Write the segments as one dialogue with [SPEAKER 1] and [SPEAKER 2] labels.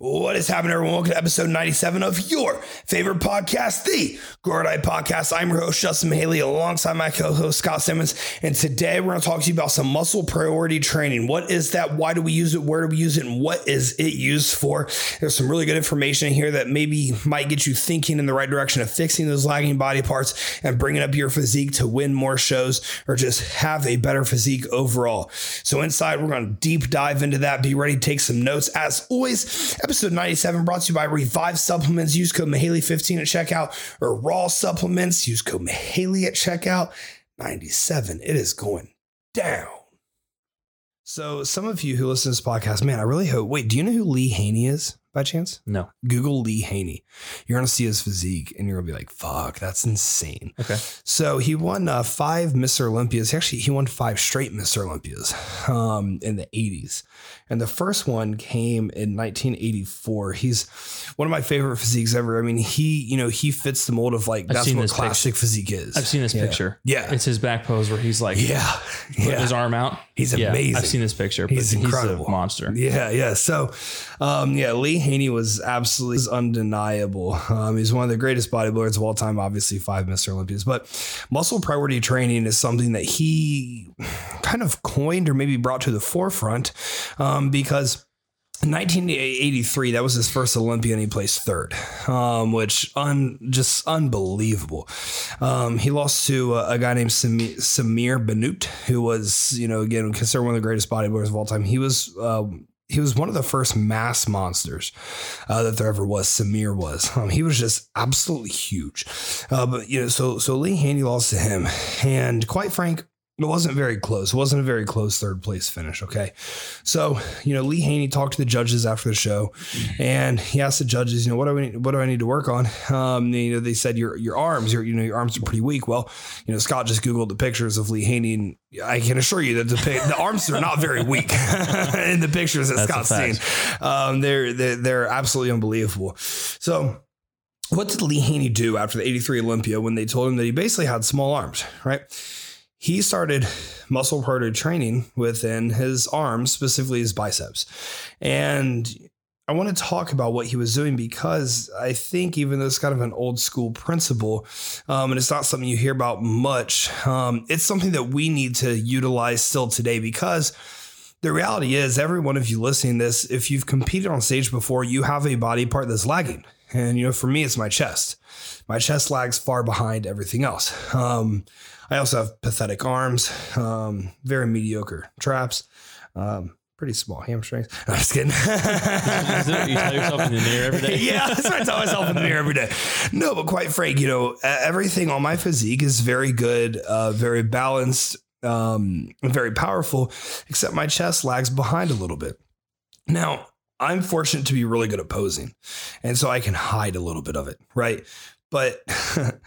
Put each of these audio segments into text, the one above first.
[SPEAKER 1] What is happening, everyone? Welcome to episode 97 of your favorite podcast, the or Podcast. I'm your host, Justin Haley, alongside my co host, Scott Simmons. And today we're going to talk to you about some muscle priority training. What is that? Why do we use it? Where do we use it? And what is it used for? There's some really good information in here that maybe might get you thinking in the right direction of fixing those lagging body parts and bringing up your physique to win more shows or just have a better physique overall. So, inside, we're going to deep dive into that. Be ready to take some notes. As always, Episode 97 brought to you by Revive Supplements. Use code Mihaly15 at checkout or Raw Supplements. Use code Mahaley at checkout. 97. It is going down. So, some of you who listen to this podcast, man, I really hope. Wait, do you know who Lee Haney is by chance?
[SPEAKER 2] No.
[SPEAKER 1] Google Lee Haney. You're going to see his physique and you're going to be like, fuck, that's insane.
[SPEAKER 2] Okay.
[SPEAKER 1] So he won uh, five Mr. Olympias. Actually, he won five straight Mr. Olympias um, in the 80s. And the first one came in 1984. He's one of my favorite physiques ever. I mean, he, you know, he fits the mold of like,
[SPEAKER 2] I've
[SPEAKER 1] that's what classic physique is.
[SPEAKER 2] I've seen this
[SPEAKER 1] Yeah.
[SPEAKER 2] picture.
[SPEAKER 1] Yeah.
[SPEAKER 2] It's his back pose where he's like
[SPEAKER 1] yeah.
[SPEAKER 2] putting
[SPEAKER 1] Yeah.
[SPEAKER 2] his arm out.
[SPEAKER 1] He's
[SPEAKER 2] Yeah,
[SPEAKER 1] amazing.
[SPEAKER 2] I've seen this picture.
[SPEAKER 1] He's
[SPEAKER 2] he's,
[SPEAKER 1] incredible.
[SPEAKER 2] a monster.
[SPEAKER 1] Yeah, yeah. So, um, yeah, Lee Haney was absolutely undeniable. Um, he's one of the greatest bodybuilders of all time. Obviously, five Mr. Olympias. But muscle priority training is something that he kind of coined or maybe brought to the forefront um, because. 1983, that was his first Olympia, and he placed third, um, which un, just unbelievable. Um, he lost to a, a guy named Samir, Samir Bannout, who was, you know, again considered one of the greatest bodybuilders of all time. He was. Um, he was one of the first mass monsters uh, that there ever was. Samir was. Um, he was just absolutely huge. Uh, but you know, so so Lee Haney lost to him, and quite frank, it wasn't very close. It wasn't a very close third place finish. Okay. So, you know, Lee Haney talked to the judges after the show and he asked the judges, you know, what do I need, what do I need to work on? Um, you know, they said your, your arms, your, you know, your arms are pretty weak. Well, you know, Scott just Googled the pictures of Lee Haney and I can assure you that the, the arms are not very weak in the pictures that
[SPEAKER 2] That's
[SPEAKER 1] Scott's seen. Um, they're, they're, they're absolutely unbelievable. So, what did Lee Haney do after the 83 Olympia when they told him that he basically had small arms, right? He started muscle priority training within his arms, specifically his biceps. And I want to talk about what he was doing because I think, even though it's kind of an old school principle um, and it's not something you hear about much, um, it's something that we need to utilize still today because the reality is, every one of you listening this, if you've competed on stage before, you have a body part that's lagging. And, you know, for me, it's my chest. My chest lags far behind everything else. Um, I also have pathetic arms, um, very mediocre traps, um, pretty small hamstrings. I'm just kidding.
[SPEAKER 2] You tell yourself in the mirror every day?
[SPEAKER 1] yeah, that's what I tell myself in the mirror every day. No, but quite frank, you know, everything on my physique is very good, uh, very balanced, um, very powerful, except my chest lags behind a little bit. Now, I'm fortunate to be really good at posing, and so I can hide a little bit of it, right? But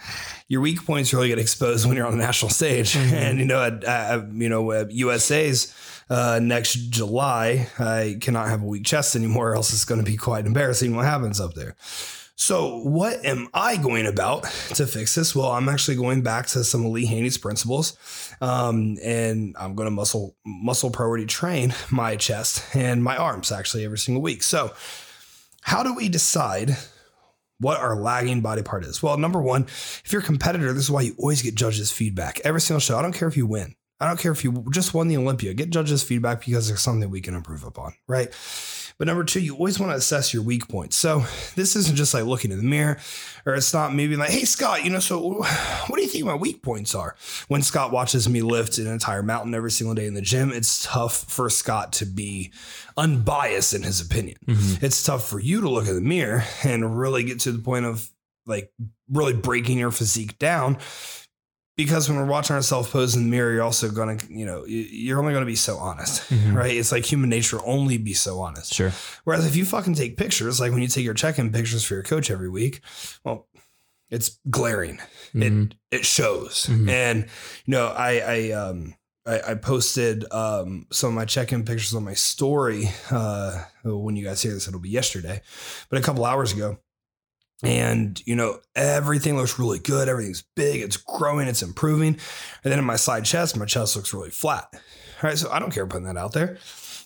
[SPEAKER 1] your weak points really get exposed when you're on the national stage, and you know, at, at you know, at USA's uh, next July, I cannot have a weak chest anymore, or else it's going to be quite embarrassing what happens up there. So, what am I going about to fix this? Well, I'm actually going back to some of Lee Haney's principles, um, and I'm going to muscle muscle priority train my chest and my arms actually every single week. So, how do we decide what our lagging body part is? Well, number one, if you're a competitor, this is why you always get judges' feedback every single show. I don't care if you win. I don't care if you just won the Olympia. Get judges' feedback because there's something we can improve upon, right? But number two, you always want to assess your weak points. So this isn't just like looking in the mirror, or it's not maybe like, hey Scott, you know, so what do you think my weak points are? When Scott watches me lift an entire mountain every single day in the gym, it's tough for Scott to be unbiased in his opinion. Mm-hmm. It's tough for you to look in the mirror and really get to the point of like really breaking your physique down because when we're watching ourselves pose in the mirror, you're also going to, you know, you- you're only going to be so honest,
[SPEAKER 2] Mhm.
[SPEAKER 1] right? It's like human nature only be so honest.
[SPEAKER 2] Sure.
[SPEAKER 1] Whereas if you fucking take pictures, like when you take your check-in pictures for your coach every week, well, it's glaring.
[SPEAKER 2] Mhm.
[SPEAKER 1] It it shows.
[SPEAKER 2] Mhm.
[SPEAKER 1] And you know, I I um I, I posted um some of my check-in pictures on my story. Uh when you guys hear this, it'll be yesterday, but a couple hours ago. And you know, everything looks really good. Everything's big, it's growing, it's improving. And then in my side chest, my chest looks really flat. All right. So I don't care putting that out there.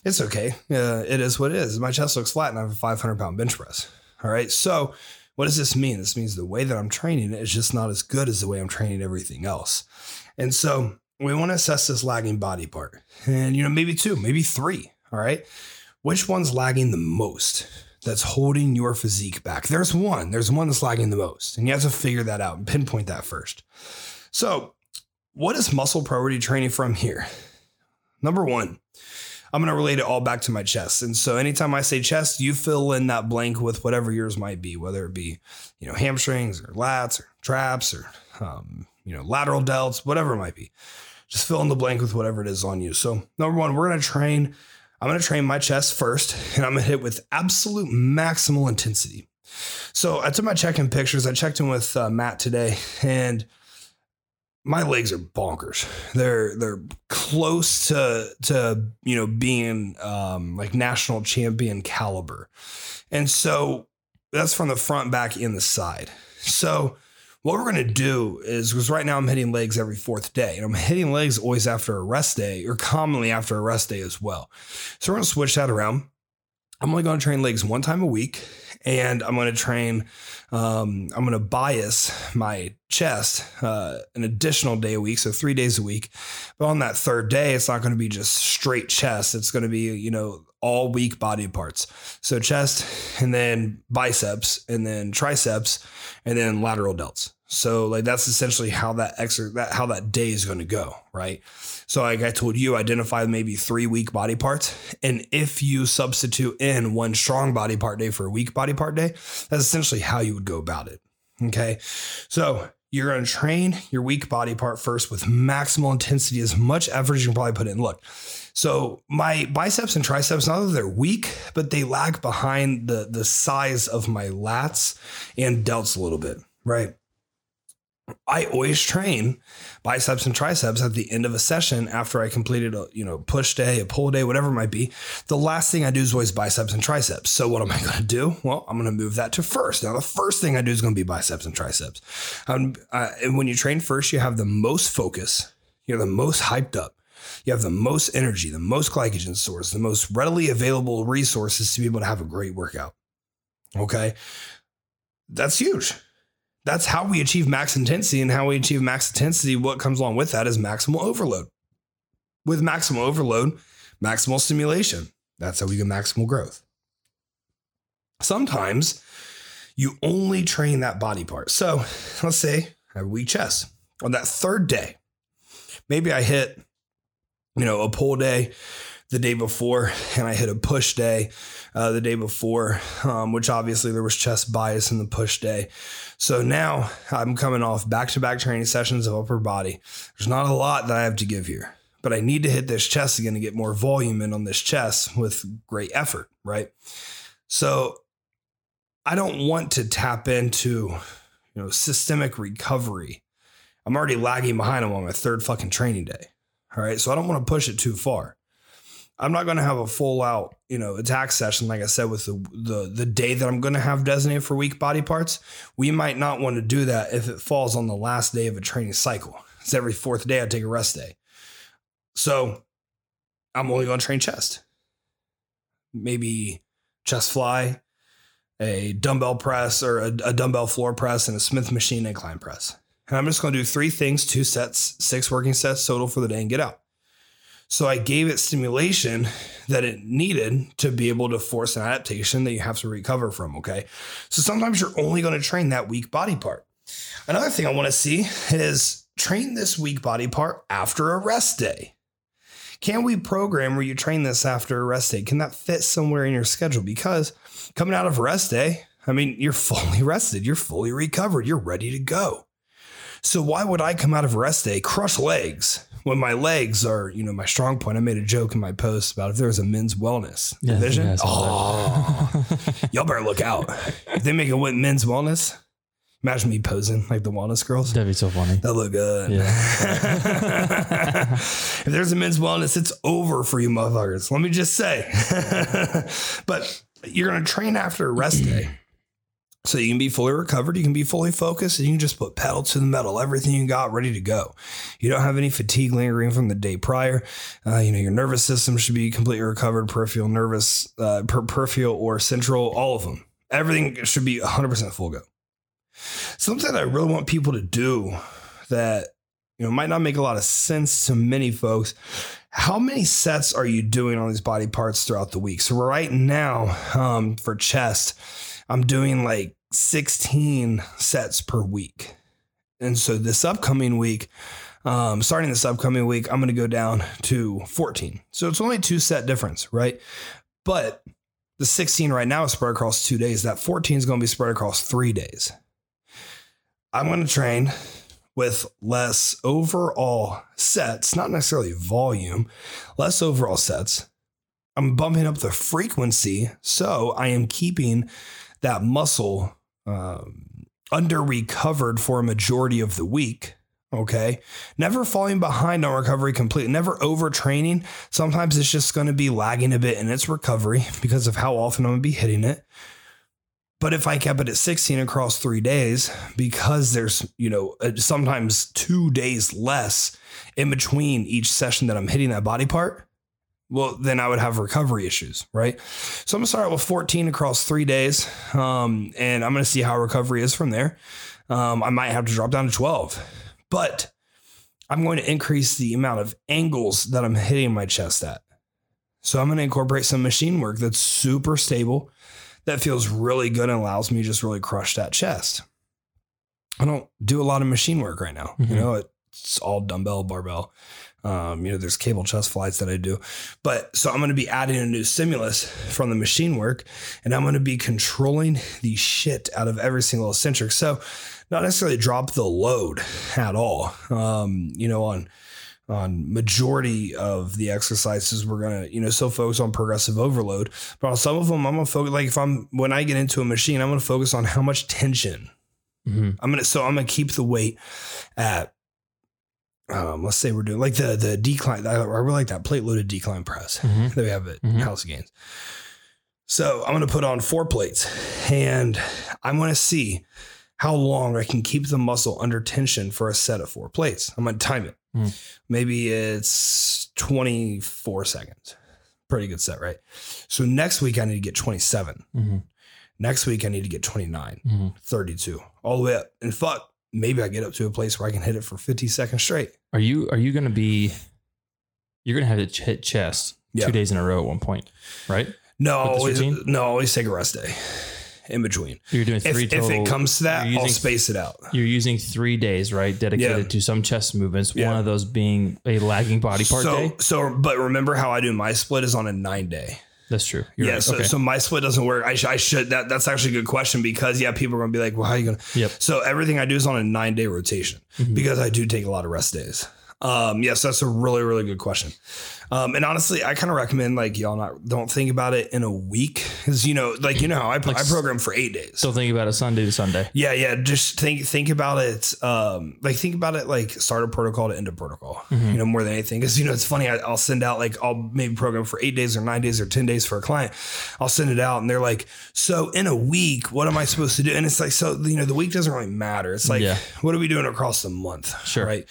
[SPEAKER 1] It's okay. Uh, it is what it is. My chest looks flat and I have a 500 pound bench press. All right. So what does this mean? This means the way that I'm training is just not as good as the way I'm training everything else. And so we want to assess this lagging body part. And, you know, maybe two, maybe three. All right. Which one's lagging the most? That's holding your physique back. There's one. There's one that's lagging the most. And you have to figure that out and pinpoint that first. So, what is muscle priority training from here? Number one, I'm going to relate it all back to my chest. And so anytime I say chest, you fill in that blank with whatever yours might be, whether it be, you know, hamstrings or lats or traps or, um, you know, lateral delts, whatever it might be. Just fill in the blank with whatever it is on you. So number one, we're going to train. I'm going to train my chest first and I'm going to hit with absolute maximal intensity. So I took my check-in pictures. I checked in with uh, Matt today and my legs are bonkers. They're they're close to to you know being um, like national champion caliber, and so that's from the front, back, and the side. So what we're gonna do is because right now I'm hitting legs every fourth day, and I'm hitting legs always after a rest day, or commonly after a rest day as well. So we're gonna switch that around. I'm only gonna train legs one time a week, and I'm gonna train um, I'm going to bias my chest uh, an additional day a week, so three days a week. But on that third day, it's not going to be just straight chest. It's going to be, you know, all weak body parts. So chest and then biceps and then triceps and then lateral delts. So like that's essentially how that exer that how that day is going to go, right? So like I told you, identify maybe three weak body parts, and if you substitute in one strong body part day for a weak body part day, that's essentially how you would go about it. Okay, so you're going to train your weak body part first with maximal intensity, as much effort as you can probably put in. Look, so my biceps and triceps, not that they're weak, but they lag behind the the size of my lats and delts a little bit, right? I always train biceps and triceps at the end of a session after I completed a you know push day, a pull day, whatever it might be. The last thing I do is always biceps and triceps. So what am I going to do? Well, I'm going to move that to first. Now the first thing I do is going to be biceps and triceps. Um, uh, and when you train first, you have the most focus. You're the most hyped up. You have the most energy, the most glycogen stores, the most readily available resources to be able to have a great workout. Okay, that's huge that's how we achieve max intensity and how we achieve max intensity what comes along with that is maximal overload. With maximal overload maximal stimulation. That's how we get maximal growth. Sometimes you only train that body part. So let's say i have a weak chest. On that third day maybe i hit you know a pull day the day before and i hit a push day uh, the day before um, which obviously there was chest bias in the push day so now I'm coming off back to back training sessions of upper body. There's not a lot that I have to give here, but I need to hit this chest again to get more volume in on this chest with great effort, right? So I don't want to tap into, you know, systemic recovery. I'm already lagging behind on my third fucking training day. All right. So I don't want to push it too far. I'm not going to have a full out, you know, attack session like I said with the the the day that I'm going to have designated for weak body parts. We might not want to do that if it falls on the last day of a training cycle. It's every fourth day I take a rest day. So I'm only going to train chest. Maybe chest fly, a dumbbell press or a, a dumbbell floor press and a Smith machine incline press. And I'm just going to do three things, two sets, six working sets total for the day and get out. So I gave it stimulation that it needed to be able to force an adaptation that you have to recover from. Okay. So sometimes you're only going to train that weak body part. Another thing I want to see is train this weak body part after a rest day. Can we program where you train this after a rest day? Can that fit somewhere in your schedule? Because coming out of rest day, I mean, you're fully rested, you're fully recovered, you're ready to go. So why would I come out of rest day, crush legs when my legs are, you know, my strong point? I made a joke in my post about if there was a men's wellness
[SPEAKER 2] Yeah,
[SPEAKER 1] division. Oh, y'all better look out. If they make it with men's wellness, imagine me posing like the wellness girls.
[SPEAKER 2] That'd be so funny.
[SPEAKER 1] That look good. if there's a men's wellness, it's over for you motherfuckers. Let me just say. but you're going to train after a rest day. So you can be fully recovered, you can be fully focused, and you can just put pedal to the metal, everything you got ready to go. You don't have any fatigue lingering from the day prior. Uh, you know your nervous system should be completely recovered, peripheral, nervous, uh, per- peripheral or central, all of them. Everything should be 100% full go. Something that I really want people to do that you know might not make a lot of sense to many folks. How many sets are you doing on these body parts throughout the week? So right now, um, for chest, I'm doing like 16 sets per week. And so this upcoming week, um, starting this upcoming week, I'm going to go down to 14. So it's only two set difference, right? But the 16 right now is spread across two days. That 14 is going to be spread across three days. I'm going to train with less overall sets, not necessarily volume, less overall sets. I'm bumping up the frequency. So I am keeping that muscle um, under recovered for a majority of the week. Okay. Never falling behind on recovery completely, never overtraining. Sometimes it's just going to be lagging a bit in its recovery because of how often I'm going to be hitting it. But if I kept it at 16 across three days, because there's, you know, uh, sometimes two days less in between each session that I'm hitting that body part, well, then I would have recovery issues, right? So I'm gonna start with 14 across three days, um, and I'm gonna see how recovery is from there. Um, I might have to drop down to 12, but I'm going to increase the amount of angles that I'm hitting my chest at. So I'm going to incorporate some machine work that's super stable, that feels really good and allows me to just really crush that chest. I don't do a lot of machine work right now.
[SPEAKER 2] Mhm.
[SPEAKER 1] You know, it's all dumbbell, barbell. Um, you know, there's cable chest flights that I do. But so I'm going to be adding a new stimulus from the machine work and I'm going to be controlling the shit out of every single eccentric. So not necessarily drop the load at all. Um, you know, on on majority of the exercises we're gonna you know still focus on progressive overload but on some of them i'm gonna focus like if i'm when i get into a machine i'm gonna focus on how much tension
[SPEAKER 2] hmm
[SPEAKER 1] i'm gonna so i'm gonna keep the weight at um let's say we're doing like the the decline i I really like that plate loaded decline press
[SPEAKER 2] Mhm.
[SPEAKER 1] that we have at
[SPEAKER 2] Mhm.
[SPEAKER 1] house gains so i'm gonna put on four plates and i'm gonna see how long i can keep the muscle under tension for a set of four plates. I'm gonna time it.
[SPEAKER 2] Mm.
[SPEAKER 1] maybe it's 24 seconds. Pretty good set right? So next week i need to get 27
[SPEAKER 2] hmm
[SPEAKER 1] next week i need to get 29
[SPEAKER 2] hmm
[SPEAKER 1] 32 all the way up. And fuck maybe i get up to a place where i can hit it for 50 seconds straight
[SPEAKER 2] Are you are you gonna be? You're gonna have to ch- hit chest
[SPEAKER 1] Yeah.
[SPEAKER 2] two days in a row at one point, right?
[SPEAKER 1] no always, no always take a rest day in between
[SPEAKER 2] You're doing
[SPEAKER 1] if,
[SPEAKER 2] three
[SPEAKER 1] if
[SPEAKER 2] total.
[SPEAKER 1] it comes to that
[SPEAKER 2] you're
[SPEAKER 1] i'll
[SPEAKER 2] using-
[SPEAKER 1] space it out
[SPEAKER 2] you're using three days, right? Dedicated
[SPEAKER 1] Yeah.
[SPEAKER 2] to some chest movements.
[SPEAKER 1] Yeah.
[SPEAKER 2] One of those being a lagging body part
[SPEAKER 1] so
[SPEAKER 2] day.
[SPEAKER 1] so but remember how i do my split is on a nine day
[SPEAKER 2] That's true. You're
[SPEAKER 1] yeah,
[SPEAKER 2] right.
[SPEAKER 1] so,
[SPEAKER 2] okay.
[SPEAKER 1] so my split doesn't work. I, sh- I should that that's actually a good question because yeah, people are gonna be like, well, how are you gonna?
[SPEAKER 2] Yep.
[SPEAKER 1] So everything I do is on a nine day rotation
[SPEAKER 2] Mhm.
[SPEAKER 1] because I do take a lot of rest days. Um, yes, that's a really really good question. Um, and honestly, I kind of recommend like y'all not don't think about it in a week because you know like you know how I,
[SPEAKER 2] Like
[SPEAKER 1] I program for eight days.
[SPEAKER 2] Still think about it Sunday to Sunday.
[SPEAKER 1] Yeah, yeah. Just think think about it. Um, like think about it like start a protocol to end a protocol.
[SPEAKER 2] Mhm.
[SPEAKER 1] You know, more than anything, because you know it's funny. I, I'll send out like I'll maybe program for eight days or nine days or ten days for a client. I'll send it out, and they're like, "So in a week, what am I supposed to do?" And it's like, so you know, the week doesn't really matter. It's like,
[SPEAKER 2] Yeah.
[SPEAKER 1] what are we doing across the month?
[SPEAKER 2] Sure.
[SPEAKER 1] Right.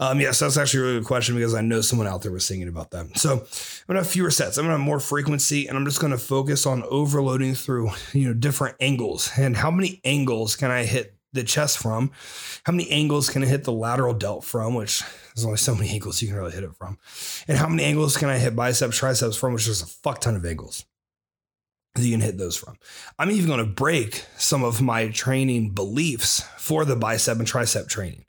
[SPEAKER 1] Um, yeah. So that's actually a really good question because I know someone out there was thinking about that. So I'm gonna have fewer sets. I'm gonna have more frequency, and I'm just gonna focus on overloading through you know different angles and how many angles can I hit the chest from? How many angles can I hit the lateral delt from? Which there's only so many angles you can really hit it from, and how many angles can I hit biceps, triceps from? Which is a fuck ton of angles that you can hit those from. I'm even going to break some of my training beliefs for the bicep and tricep training.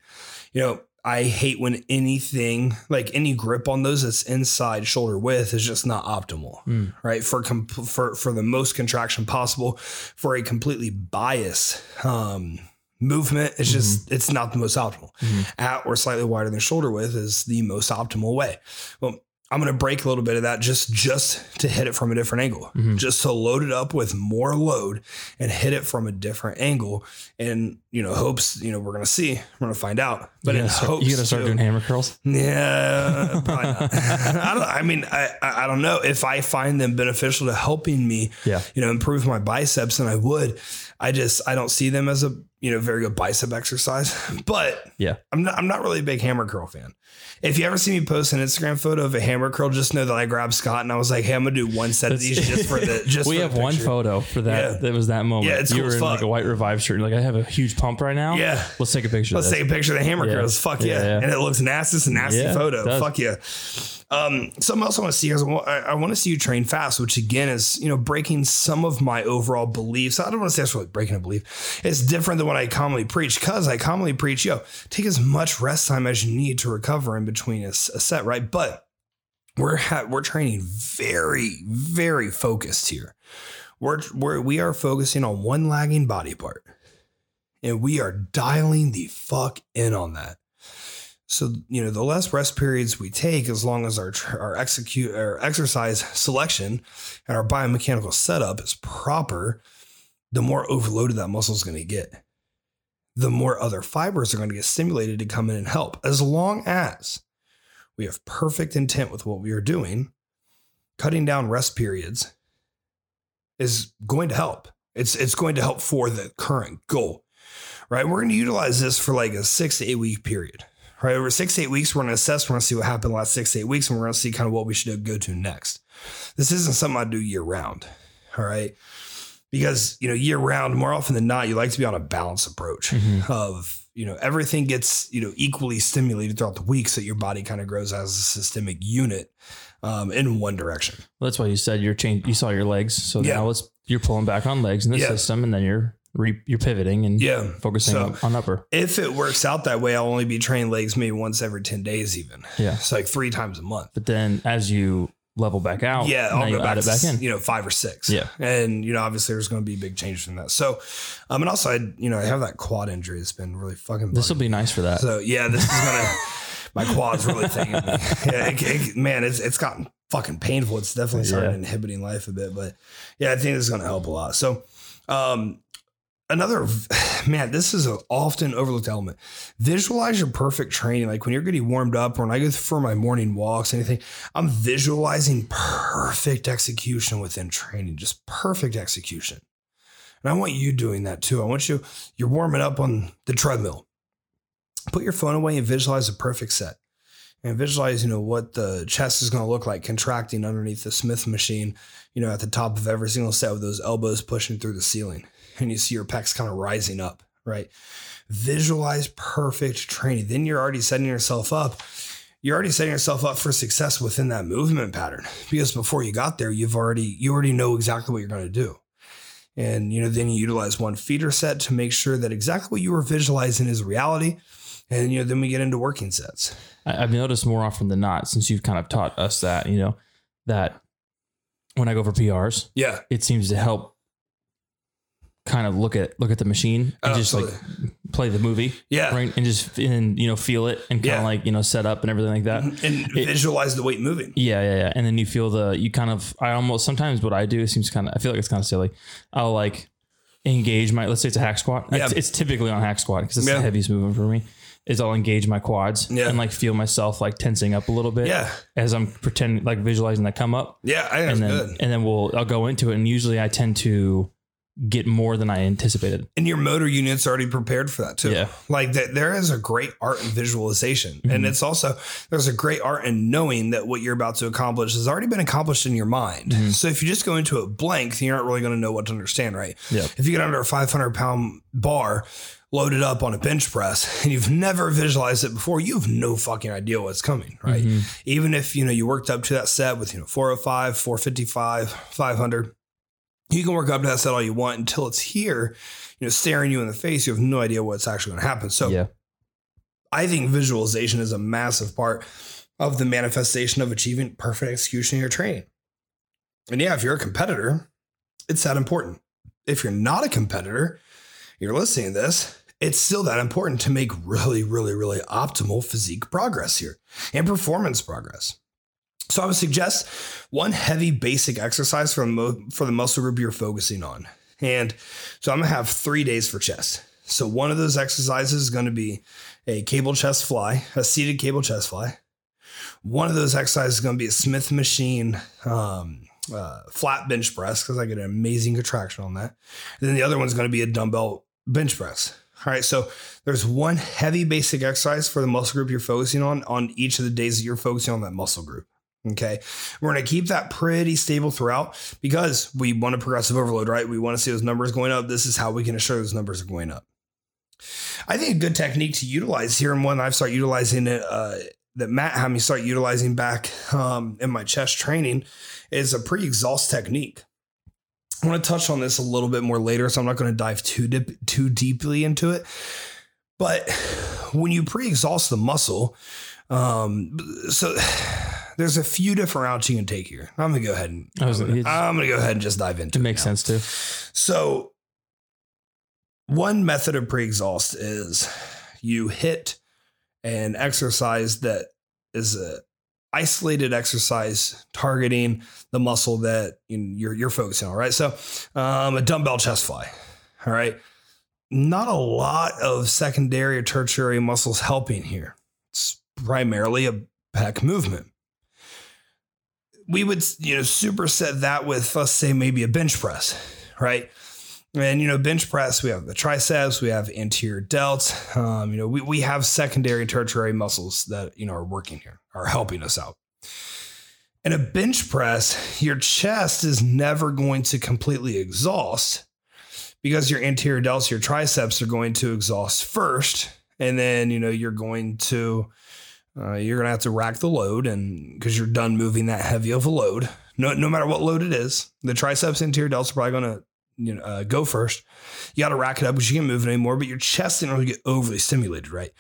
[SPEAKER 1] You know, I hate when anything like any grip on those that's inside shoulder width is just not optimal,
[SPEAKER 2] Mm.
[SPEAKER 1] right? For com- for for the most contraction possible, for a completely bias um, movement. It's just it's not the most optimal.
[SPEAKER 2] Mhm.
[SPEAKER 1] At or slightly wider than shoulder width is the most optimal way. Well, I'm going to break a little bit of that just just to hit it from a different angle,
[SPEAKER 2] Mhm.
[SPEAKER 1] just to load it up with more load and hit it from a different angle. And you know, hopes you know we're going to see, we're going to find out. But
[SPEAKER 2] you
[SPEAKER 1] in
[SPEAKER 2] gotta start,
[SPEAKER 1] hopes
[SPEAKER 2] you gotta start doing hammer curls.
[SPEAKER 1] yeah, probably not. I don't. I mean, I I I don't know if I find them beneficial to helping me,
[SPEAKER 2] Yeah.
[SPEAKER 1] you know, improve my biceps, and I would. I just I don't see them as a you know very good bicep exercise. But
[SPEAKER 2] Yeah.
[SPEAKER 1] I'm not I'm not really a big hammer curl fan. If you ever see me post an Instagram photo of a hammer curl, just know that I grabbed Scott and I was like, hey, I'm gonna do one set of these just for the just.
[SPEAKER 2] we have one photo for that.
[SPEAKER 1] Yeah.
[SPEAKER 2] That was that moment.
[SPEAKER 1] Yeah, it's
[SPEAKER 2] you
[SPEAKER 1] cool
[SPEAKER 2] were in like a white revive shirt. You're like, I have a huge pump right now.
[SPEAKER 1] Yeah.
[SPEAKER 2] Let's take a picture.
[SPEAKER 1] Let's take a picture of the hammer
[SPEAKER 2] Yeah.
[SPEAKER 1] curls. Fuck yeah.
[SPEAKER 2] Yeah.
[SPEAKER 1] And it looks nasty. It's a nasty photo. Fuck yeah. Um, something else I want to see is I want, I want to see you train fast, which again is, you know, breaking some of my overall beliefs. I don't want to say that's really breaking a belief. It's different than what I commonly preach because I commonly preach, yo, take as much rest time as you need to recover in between a set, right? But we're ha- we're training very, very focused here. We're, we're we are focusing on one lagging body part and we are dialing the fuck in on that. So you know, the less rest periods we take, as long as our our execute our exercise selection and our biomechanical setup is proper, the more overloaded that muscle is going to get. The more other fibers are going to get stimulated to come in and help. As long as we have perfect intent with what we are doing, cutting down rest periods is going to help. It's it's going to help for the current goal right? We're going to utilize this for like a six to eight week period, right? Over six to eight weeks, we're going to assess, we're going to see what happened last six to eight weeks, and we're going to see kind of what we should go to next. This isn't something I do year round, all right? Because, you know, year round, more often than not, you like to be on a balanced approach
[SPEAKER 2] Mhm.
[SPEAKER 1] of, you know, everything gets, you know, equally stimulated throughout the week so that your body kind of grows as a systemic unit um, in one direction.
[SPEAKER 2] Well, that's why you said you're change. You saw your legs, so
[SPEAKER 1] Yeah.
[SPEAKER 2] now let's you're pulling back on legs in the
[SPEAKER 1] Yeah.
[SPEAKER 2] system, and then you're re, you're pivoting and
[SPEAKER 1] Yeah.
[SPEAKER 2] focusing
[SPEAKER 1] So-
[SPEAKER 2] on, on upper.
[SPEAKER 1] If it works out that way, I'll only be training legs maybe once every 10 days, even.
[SPEAKER 2] Yeah.
[SPEAKER 1] It's like three times a month.
[SPEAKER 2] But then as you level back out,
[SPEAKER 1] yeah, I'll go back,
[SPEAKER 2] it back in.
[SPEAKER 1] you know, five or six.
[SPEAKER 2] Yeah.
[SPEAKER 1] And, you know, obviously there's going to be big changes from that. So, um, and also I, you know, I have that quad injury. It's been really fucking,
[SPEAKER 2] This will be nice for that.
[SPEAKER 1] so yeah, this is gonna. my quads really thinking. Yeah, it, it- man, it's it's gotten fucking painful. It's definitely started
[SPEAKER 2] Yeah.
[SPEAKER 1] inhibiting life a bit, but yeah, I think this is gonna help a lot. So, um, another man, this is an often overlooked element. Visualize your perfect training. Like when you're getting warmed up, or when I go for my morning walks, anything, I'm visualizing perfect execution within training, just perfect execution. And I want you doing that too. I want you, you're warming up on the treadmill put your phone away and visualize a perfect set and visualize you know what the chest is going to look like contracting underneath the smith machine you know at the top of every single set with those elbows pushing through the ceiling and you see your pecs kind of rising up right? Visualize perfect training. Then you're already setting yourself up you're already setting yourself up for success within that movement pattern because before you got there you've already you already know exactly what you're going to do. And you know then you utilize one feeder set to make sure that exactly what you were visualizing is reality and you know then we get into working sets.
[SPEAKER 2] I've noticed more often than not since you've kind of taught us that you know that when I go for PRs,
[SPEAKER 1] yeah.
[SPEAKER 2] it seems to help kind of look at look at the machine and
[SPEAKER 1] Oh,
[SPEAKER 2] just like play the movie
[SPEAKER 1] yeah.
[SPEAKER 2] right? And just and you know feel it and kind of like you know set up and everything like that. Mm-hmm.
[SPEAKER 1] And
[SPEAKER 2] It-
[SPEAKER 1] visualize the weight moving.
[SPEAKER 2] Yeah yeah yeah. And then you feel the you kind of i almost sometimes what i do it seems kind of i feel like it's kind of silly. I'll like engage my let's say it's a hack squat.
[SPEAKER 1] Yeah.
[SPEAKER 2] it's, it's typically on hack squat because it's
[SPEAKER 1] Yeah.
[SPEAKER 2] the heaviest movement for me is i'll engage my quads
[SPEAKER 1] Yeah.
[SPEAKER 2] and like feel myself like tensing up a little bit
[SPEAKER 1] yeah.
[SPEAKER 2] as i'm pretending like visualizing that come up.
[SPEAKER 1] Yeah i think
[SPEAKER 2] and
[SPEAKER 1] that's
[SPEAKER 2] then
[SPEAKER 1] good.
[SPEAKER 2] and then we'll i'll go into it and usually i tend to get more than i anticipated
[SPEAKER 1] and your motor unit's already prepared for that too
[SPEAKER 2] Yeah.
[SPEAKER 1] like that there is a great art in visualization and
[SPEAKER 2] Mhm.
[SPEAKER 1] it's also there's a great art in knowing that what you're about to accomplish has already been accomplished in your mind
[SPEAKER 2] Mhm.
[SPEAKER 1] so if you just go into it blank then you're not really going to know what to understand right
[SPEAKER 2] Yeah.
[SPEAKER 1] if you get under a 500 pound bar loaded up on a bench press and you've never visualized it before you have no fucking idea what's coming right
[SPEAKER 2] Mhm.
[SPEAKER 1] even if you know you worked up to that set with you know 405 455 500 you can work up to that set all you want until it's here you know staring you in the face. You have no idea what's actually going to happen. So
[SPEAKER 2] yeah.
[SPEAKER 1] I think visualization is a massive part of the manifestation of achieving perfect execution in your training. And yeah if you're a competitor it's that important. If you're not a competitor you're listening to this it's still that important to make really, really, really optimal physique progress here and performance progress. So I would suggest one heavy basic exercise for the, mo- for the muscle group you're focusing on. And so I'm gonna have three days for chest. So one of those exercises is gonna be a cable chest fly, a seated cable chest fly. One of those exercises is gonna be a Smith machine um, uh, flat bench press because I get an amazing contraction on that. And then the other one's gonna be a dumbbell bench press. All right, so there's one heavy basic exercise for the muscle group you're focusing on on each of the days that you're focusing on that muscle group. Okay. We're going to keep that pretty stable throughout because we want a progressive overload, right? We want to see those numbers going up. This is how we can assure those numbers are going up. I think a good technique to utilize here, and one I've started utilizing it, uh, that Matt had me start utilizing back um, in my chest training, is a pre exhaust technique. I want to touch on this a little bit more later, so I'm not going to dive too dip, too deeply into it. But when you pre exhaust the muscle, um, so there's a few different routes you can take here. I'm gonna go ahead and
[SPEAKER 2] I was-
[SPEAKER 1] I'm, gonna, I'm gonna go ahead and just dive into
[SPEAKER 2] It
[SPEAKER 1] it.
[SPEAKER 2] makes
[SPEAKER 1] now.
[SPEAKER 2] sense too.
[SPEAKER 1] So, one method of pre exhaust is you hit an exercise that is a isolated exercise targeting the muscle that you're you're focusing on. Right. So, um, a dumbbell chest fly. All right. Not a lot of secondary or tertiary muscles helping here. It's primarily a pec movement. We would, you know, superset that with, let's say, maybe a bench press, right? And you know, bench press, we have the triceps, we have anterior delts. Um, you know, we, we have secondary and tertiary muscles that you know are working here, are helping us out. In a bench press, your chest is never going to completely exhaust because your anterior delts, your triceps are going to exhaust first, and then you know you're going to uh, you're gonna have to rack the load, and because you're done moving that heavy of a load, no no matter what load it is, the triceps, anterior delts are probably gonna you know uh, go first. You got to rack it up because you can't move it anymore, but your chest didn't really get overly stimulated, right?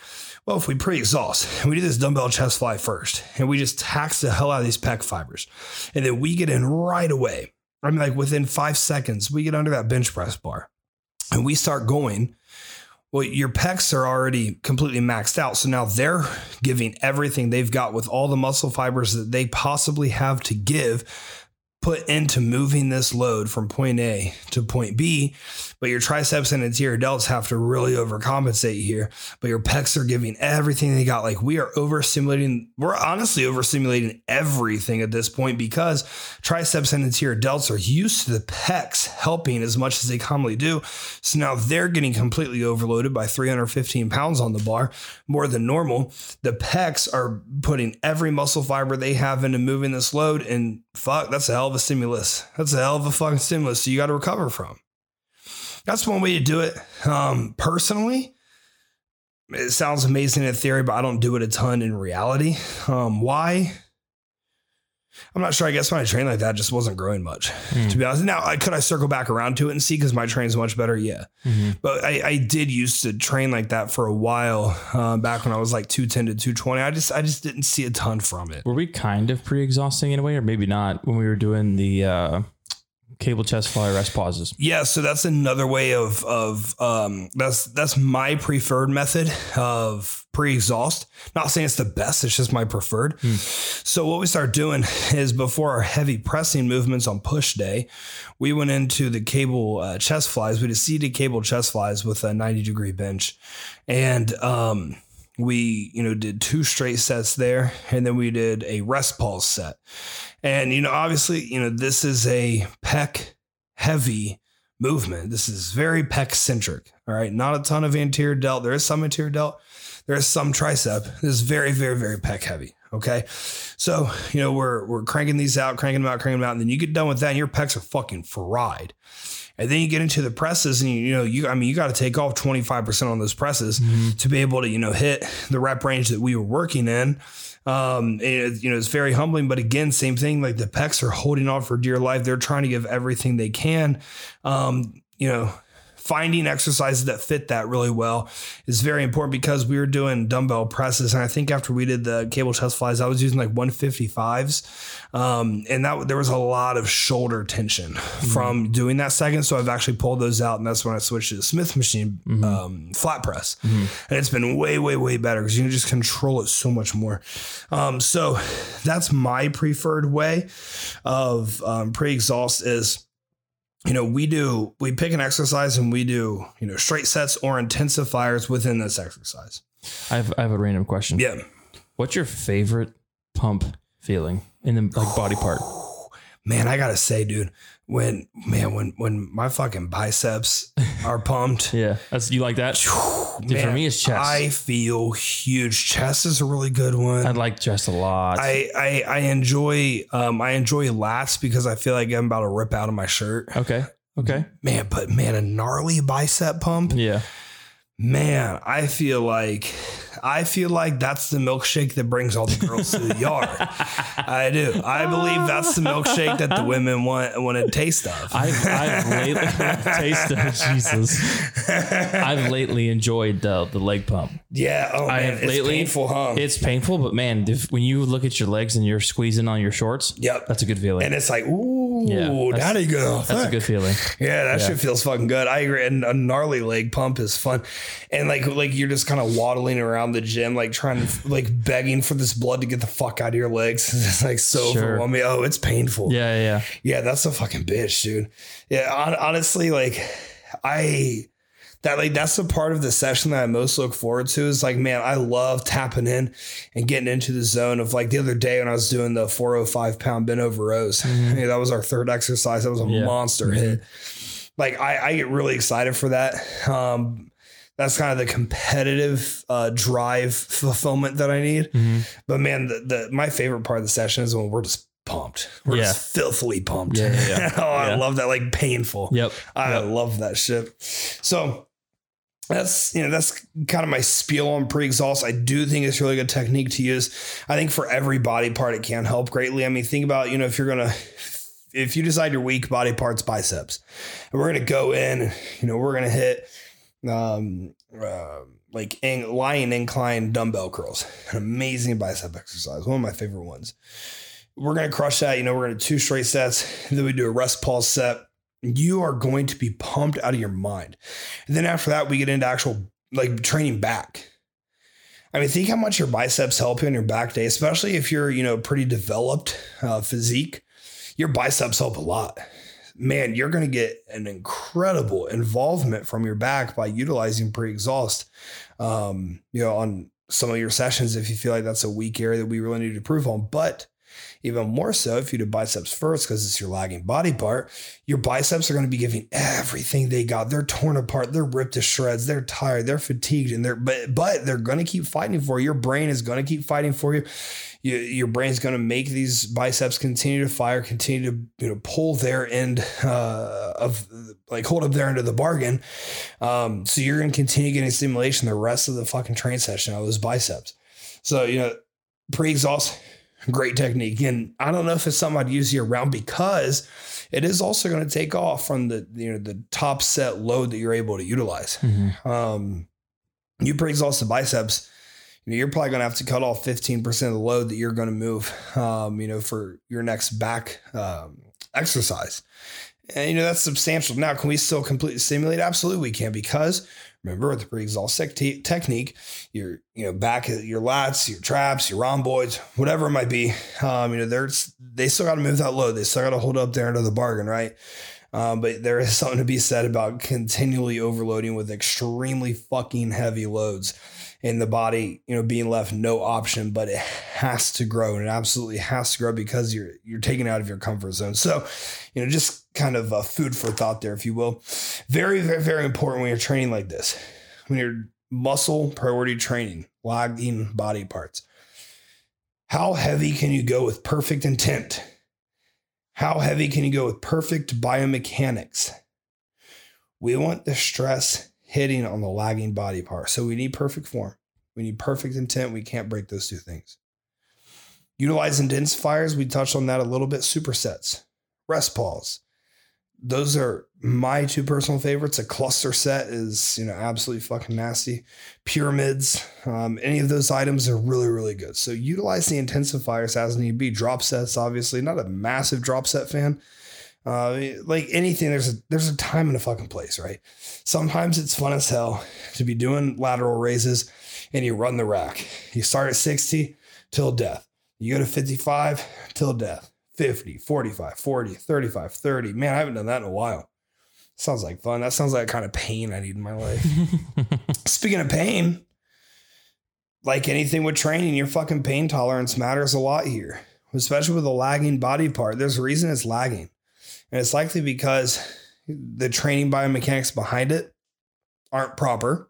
[SPEAKER 1] Well, if we pre-exhaust and we do this dumbbell chest fly first, and we just tax the hell out of these pec fibers, and then we get in right away. I mean, like within five seconds, we get under that bench press bar, and we start going. Well, your pecs are already completely maxed out. So now they're giving everything they've got with all the muscle fibers that they possibly have to give put into moving this load from point A to point B, but your triceps and anterior delts have to really overcompensate here. But your pecs are giving everything they got. Like we are overstimulating, we're honestly overstimulating everything at this point because triceps and anterior delts are used to the pecs helping as much as they commonly do. So now they're getting completely overloaded by 315 pounds on the bar, more than normal. The pecs are putting every muscle fiber they have into moving this load, and fuck, that's a hell of a stimulus. That's a hell of a fucking stimulus. So you got to recover from. That's one way to do it. Um, personally, it sounds amazing in theory, but I don't do it a ton in reality. Um, why? I'm not sure. I guess when I trained like that, just wasn't growing much,
[SPEAKER 2] Hmm.
[SPEAKER 1] to be honest. Now, I, could I circle back around to it and see because my train's much better? Yeah.
[SPEAKER 2] Mhm.
[SPEAKER 1] But I, I did used to train like that for a while uh, back when I was like 210 to 220. I just I just didn't see a ton from it.
[SPEAKER 2] Were we kind of pre-exhausting in a way, or maybe not when we were doing the uh, cable chest fly rest pauses?
[SPEAKER 1] Yeah, so that's another way of of um that's that's my preferred method of pre-exhaust. Not saying it's the best, it's just my preferred. So what we start doing is before our heavy pressing movements on push day, we went into the cable uh, chest flies. We did seated cable chest flies with a 90 degree bench. And um we, you know, did two straight sets there, and then we did a rest pause set. And you know, obviously, you know, this is a pec heavy movement. This is very pec centric. All right. Not a ton of anterior delt. There is some anterior delt. There is some tricep. This is very, very, very pec heavy. Okay. So, you know, we're we're cranking these out, cranking them out, cranking them out. And then you get done with that and your pecs are fucking fried. And then you get into the presses and you, you know, you I mean you got to take off 25% on those presses to be able to, you know, hit the rep range that we were working in. Um, it, you know, it's very humbling, but again, same thing. Like the pecs are holding on for dear life. They're trying to give everything they can. Um, you know, finding exercises that fit that really well is very important because we were doing dumbbell presses. And I think after we did the cable chest flies, I was using like 155s. Um, and that there was a lot of shoulder tension from doing that second. So I've actually pulled those out. And that's when I switched to the Smith machine um, flat press. And it's been way, way, way better because you can just control it so much more. Um, so that's my preferred way of um, pre exhaust is you know, we do, we pick an exercise and we do, you know, straight sets or intensifiers within this exercise.
[SPEAKER 2] I have, I have a random question.
[SPEAKER 1] Yeah.
[SPEAKER 2] What's your favorite pump feeling in the like body part?
[SPEAKER 1] Man, I gotta say, dude, when man, when when my fucking biceps are pumped,
[SPEAKER 2] Yeah, that's you like that. Dude, for me, it's chest.
[SPEAKER 1] I feel huge. Chest is a really good one.
[SPEAKER 2] I like chest a lot.
[SPEAKER 1] I, I I enjoy um I enjoy lats because I feel like I'm about to rip out of my shirt.
[SPEAKER 2] okay. Okay.
[SPEAKER 1] Man, but man, a gnarly bicep pump.
[SPEAKER 2] Yeah.
[SPEAKER 1] Man, I feel like I feel like that's the milkshake that brings all the girls to the yard. I do. I believe that's the milkshake that the women want want a taste of.
[SPEAKER 2] I've, I've lately taste of Jesus. I've lately enjoyed the the leg pump.
[SPEAKER 1] yeah. Oh
[SPEAKER 2] I
[SPEAKER 1] man,
[SPEAKER 2] have
[SPEAKER 1] it's
[SPEAKER 2] lately.
[SPEAKER 1] painful, huh?
[SPEAKER 2] It's painful, but man, if, when you look at your legs and you're squeezing on your shorts,
[SPEAKER 1] Yep.
[SPEAKER 2] that's a good feeling.
[SPEAKER 1] and it's like, ooh,
[SPEAKER 2] Yeah, that's-
[SPEAKER 1] that'd be good.
[SPEAKER 2] that's a good feeling.
[SPEAKER 1] Yeah, that
[SPEAKER 2] Yeah.
[SPEAKER 1] shit feels fucking good. I agree. And a gnarly leg pump is fun. And like like you're just kind of waddling around the gym, like trying to like begging for this blood to get the fuck out of your legs. It's like so
[SPEAKER 2] Sure.
[SPEAKER 1] overwhelming. Oh, it's painful.
[SPEAKER 2] Yeah, yeah, yeah.
[SPEAKER 1] Yeah, that's a fucking bitch, dude. Yeah, hon- honestly, like I that like that's the part of the session that I most look forward to is like, man, I love tapping in and getting into the zone of like the other day when I was doing the 405 pound bent over rows. Yeah, that was our third exercise. That was a
[SPEAKER 2] Mm-hmm.
[SPEAKER 1] Monster hit. Like I, I get really excited for that. Um that's kind of the competitive uh, drive fulfillment that I need.
[SPEAKER 2] Mhm.
[SPEAKER 1] But man, the, the my favorite part of the session is when we're just pumped. We're
[SPEAKER 2] Yeah.
[SPEAKER 1] just filthily pumped.
[SPEAKER 2] Yeah, yeah,
[SPEAKER 1] oh, I love that. Like painful.
[SPEAKER 2] Yep.
[SPEAKER 1] I
[SPEAKER 2] Yep.
[SPEAKER 1] love that shit. So that's you know that's kind of my spiel on pre-exhaust. I do think it's really good technique to use. I think for every body part it can help greatly. I mean, think about you know if you're gonna if you decide your weak body parts biceps, and we're gonna go in, you know we're gonna hit um uh, like in, lying incline dumbbell curls, an amazing bicep exercise, one of my favorite ones. We're gonna crush that. You know we're gonna two straight sets, then we do a rest pause set you are going to be pumped out of your mind. And then after that, we get into actual like training back. I mean, think how much your biceps help you on your back day, especially if you're, you know, pretty developed uh, physique. Your biceps help a lot. Man, you're going to get an incredible involvement from your back by utilizing pre-exhaust. Um, you know, on some of your sessions, if you feel like that's a weak area that we really need to improve on, but even more so if you do biceps first because it's your lagging body part. Your biceps are going to be giving everything they got. They're torn apart they're ripped to shreds they're tired they're fatigued and they're but but they're going to keep fighting for you. Your brain is going to keep fighting for you, you your brain's going to make these biceps continue to fire continue to you know pull their end uh, of like hold up their end of the bargain. Um, so you're going to continue getting stimulation the rest of the fucking train session out of those biceps. So you know pre-exhaust great technique. And I don't know if it's something I'd use year round because it is also going to take off from the you know the top set load that you're able to utilize.
[SPEAKER 2] Mhm.
[SPEAKER 1] Um, you pre-exhaust the biceps, you know, you're probably going to have to cut off 15% of the load that you're going to move, um, you know, for your next back um, exercise. And, you know, that's substantial. Now, can we still completely simulate? Absolutely, we can because remember with the pre-exhaust te- technique, your, you know, back, your lats, your traps, your rhomboids, whatever it might be, um, you know, there's, they still got to move that load. They still got to hold up there into the bargain, right? Um, but there is something to be said about continually overloading with extremely fucking heavy loads in the body, you know, being left no option, but it has to grow and it absolutely has to grow because you're you're taken out of your comfort zone. So, you know, just kind of food for thought there, if you will. Very, very, very important when you're training like this. When you're muscle priority training, lagging body parts. How heavy can you go with perfect intent? How heavy can you go with perfect biomechanics? We want the stress hitting on the lagging body part. So we need perfect form. We need perfect intent. We can't break those two things. Utilize intensifiers. We touched on that a little bit. Supersets, rest pause, those are my two personal favorites. A cluster set is, you know, absolutely fucking nasty. Pyramids, um, any of those items are really, really good. So utilize the intensifiers as need be. Drop sets, obviously, not a massive drop set fan. Uh, like anything, there's a there's a time and a fucking place, right? Sometimes it's fun as hell to be doing lateral raises and you run the rack. You start at 60 till death. You go to 55 till death. 50, 45, 40, 35, 30. Man, I haven't done that in a while. Sounds like fun. That sounds like kind of pain I need in my life. Speaking of pain, like anything with training, your fucking pain tolerance matters a lot here, especially with a lagging body part. There's a reason it's lagging. And it's likely because the training biomechanics behind it aren't proper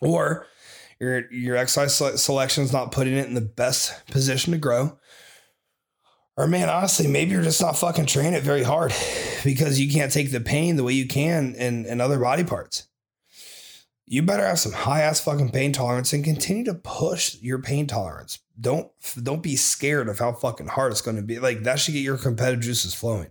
[SPEAKER 1] or your your exercise selection is not putting it in the best position to grow or man, honestly, maybe you're just not fucking training it very hard because you can't take the pain the way you can in, in other body parts. You better have some high ass fucking pain tolerance and continue to push your pain tolerance. Don't don't be scared of how fucking hard it's going to be. Like that should get your competitive juices flowing.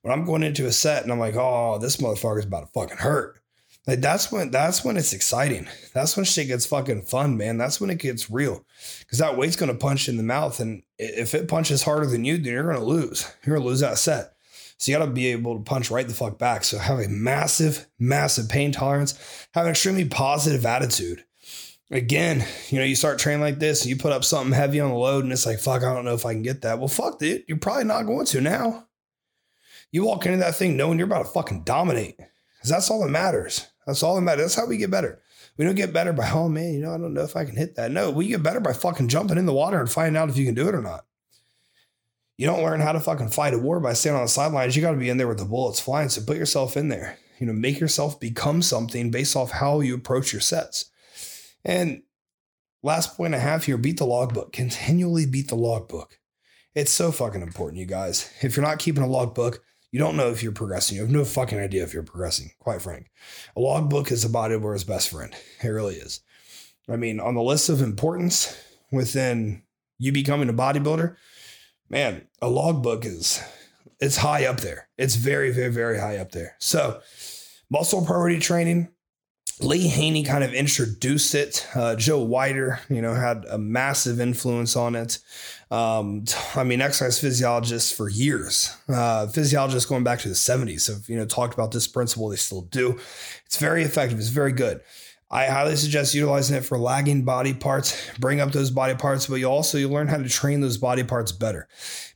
[SPEAKER 1] When I'm going into a set and I'm like, oh, this motherfucker's about to fucking hurt. Like that's when that's when it's exciting. That's when shit gets fucking fun, man. That's when it gets real. Cause that weight's gonna punch in the mouth. And if it punches harder than you, then you're gonna lose. You're gonna lose that set. So you gotta be able to punch right the fuck back. So have a massive, massive pain tolerance, have an extremely positive attitude. Again, you know, you start training like this and you put up something heavy on the load and it's like, fuck, I don't know if I can get that. Well, fuck, dude. You're probably not going to now. You walk into that thing knowing you're about to fucking dominate. Cause that's all that matters. That's all that matters. That's how we get better. We don't get better by, oh man, you know, I don't know if I can hit that. No, we get better by fucking jumping in the water and finding out if you can do it or not. You don't learn how to fucking fight a war by standing on the sidelines. You got to be in there with the bullets flying. So put yourself in there. You know, make yourself become something based off how you approach your sets. And last point I have here beat the logbook. Continually beat the logbook. It's so fucking important, you guys. If you're not keeping a logbook, you don't know if you're progressing. You have no fucking idea if you're progressing, quite frank. A logbook is a bodybuilder's best friend. It really is. I mean, on the list of importance within you becoming a bodybuilder, man, a logbook is it's high up there. It's very, very, very high up there. So muscle priority training, Lee Haney kind of introduced it. Uh, Joe Weider, you know, had a massive influence on it. Um, I mean, exercise physiologists for years, uh, physiologists going back to the 70s have, you know, talked about this principle. They still do. It's very effective. It's very good. I highly suggest utilizing it for lagging body parts. Bring up those body parts, but you also you learn how to train those body parts better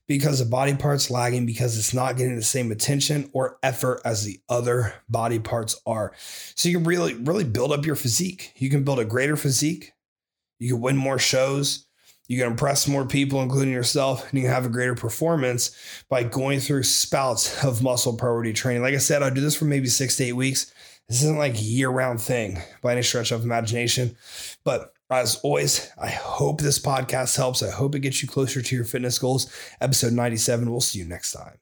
[SPEAKER 1] because the body part's lagging because it's not getting the same attention or effort as the other body parts are. So you can really, really build up your physique. You can build a greater physique. You can win more shows. You can impress more people, including yourself, and you can have a greater performance by going through spouts of muscle priority training. Like I said, I do this for maybe six to eight weeks. This isn't like year round thing by any stretch of imagination, but as always, I hope this podcast helps. I hope it gets you closer to your fitness goals. Episode 97. We'll see you next time.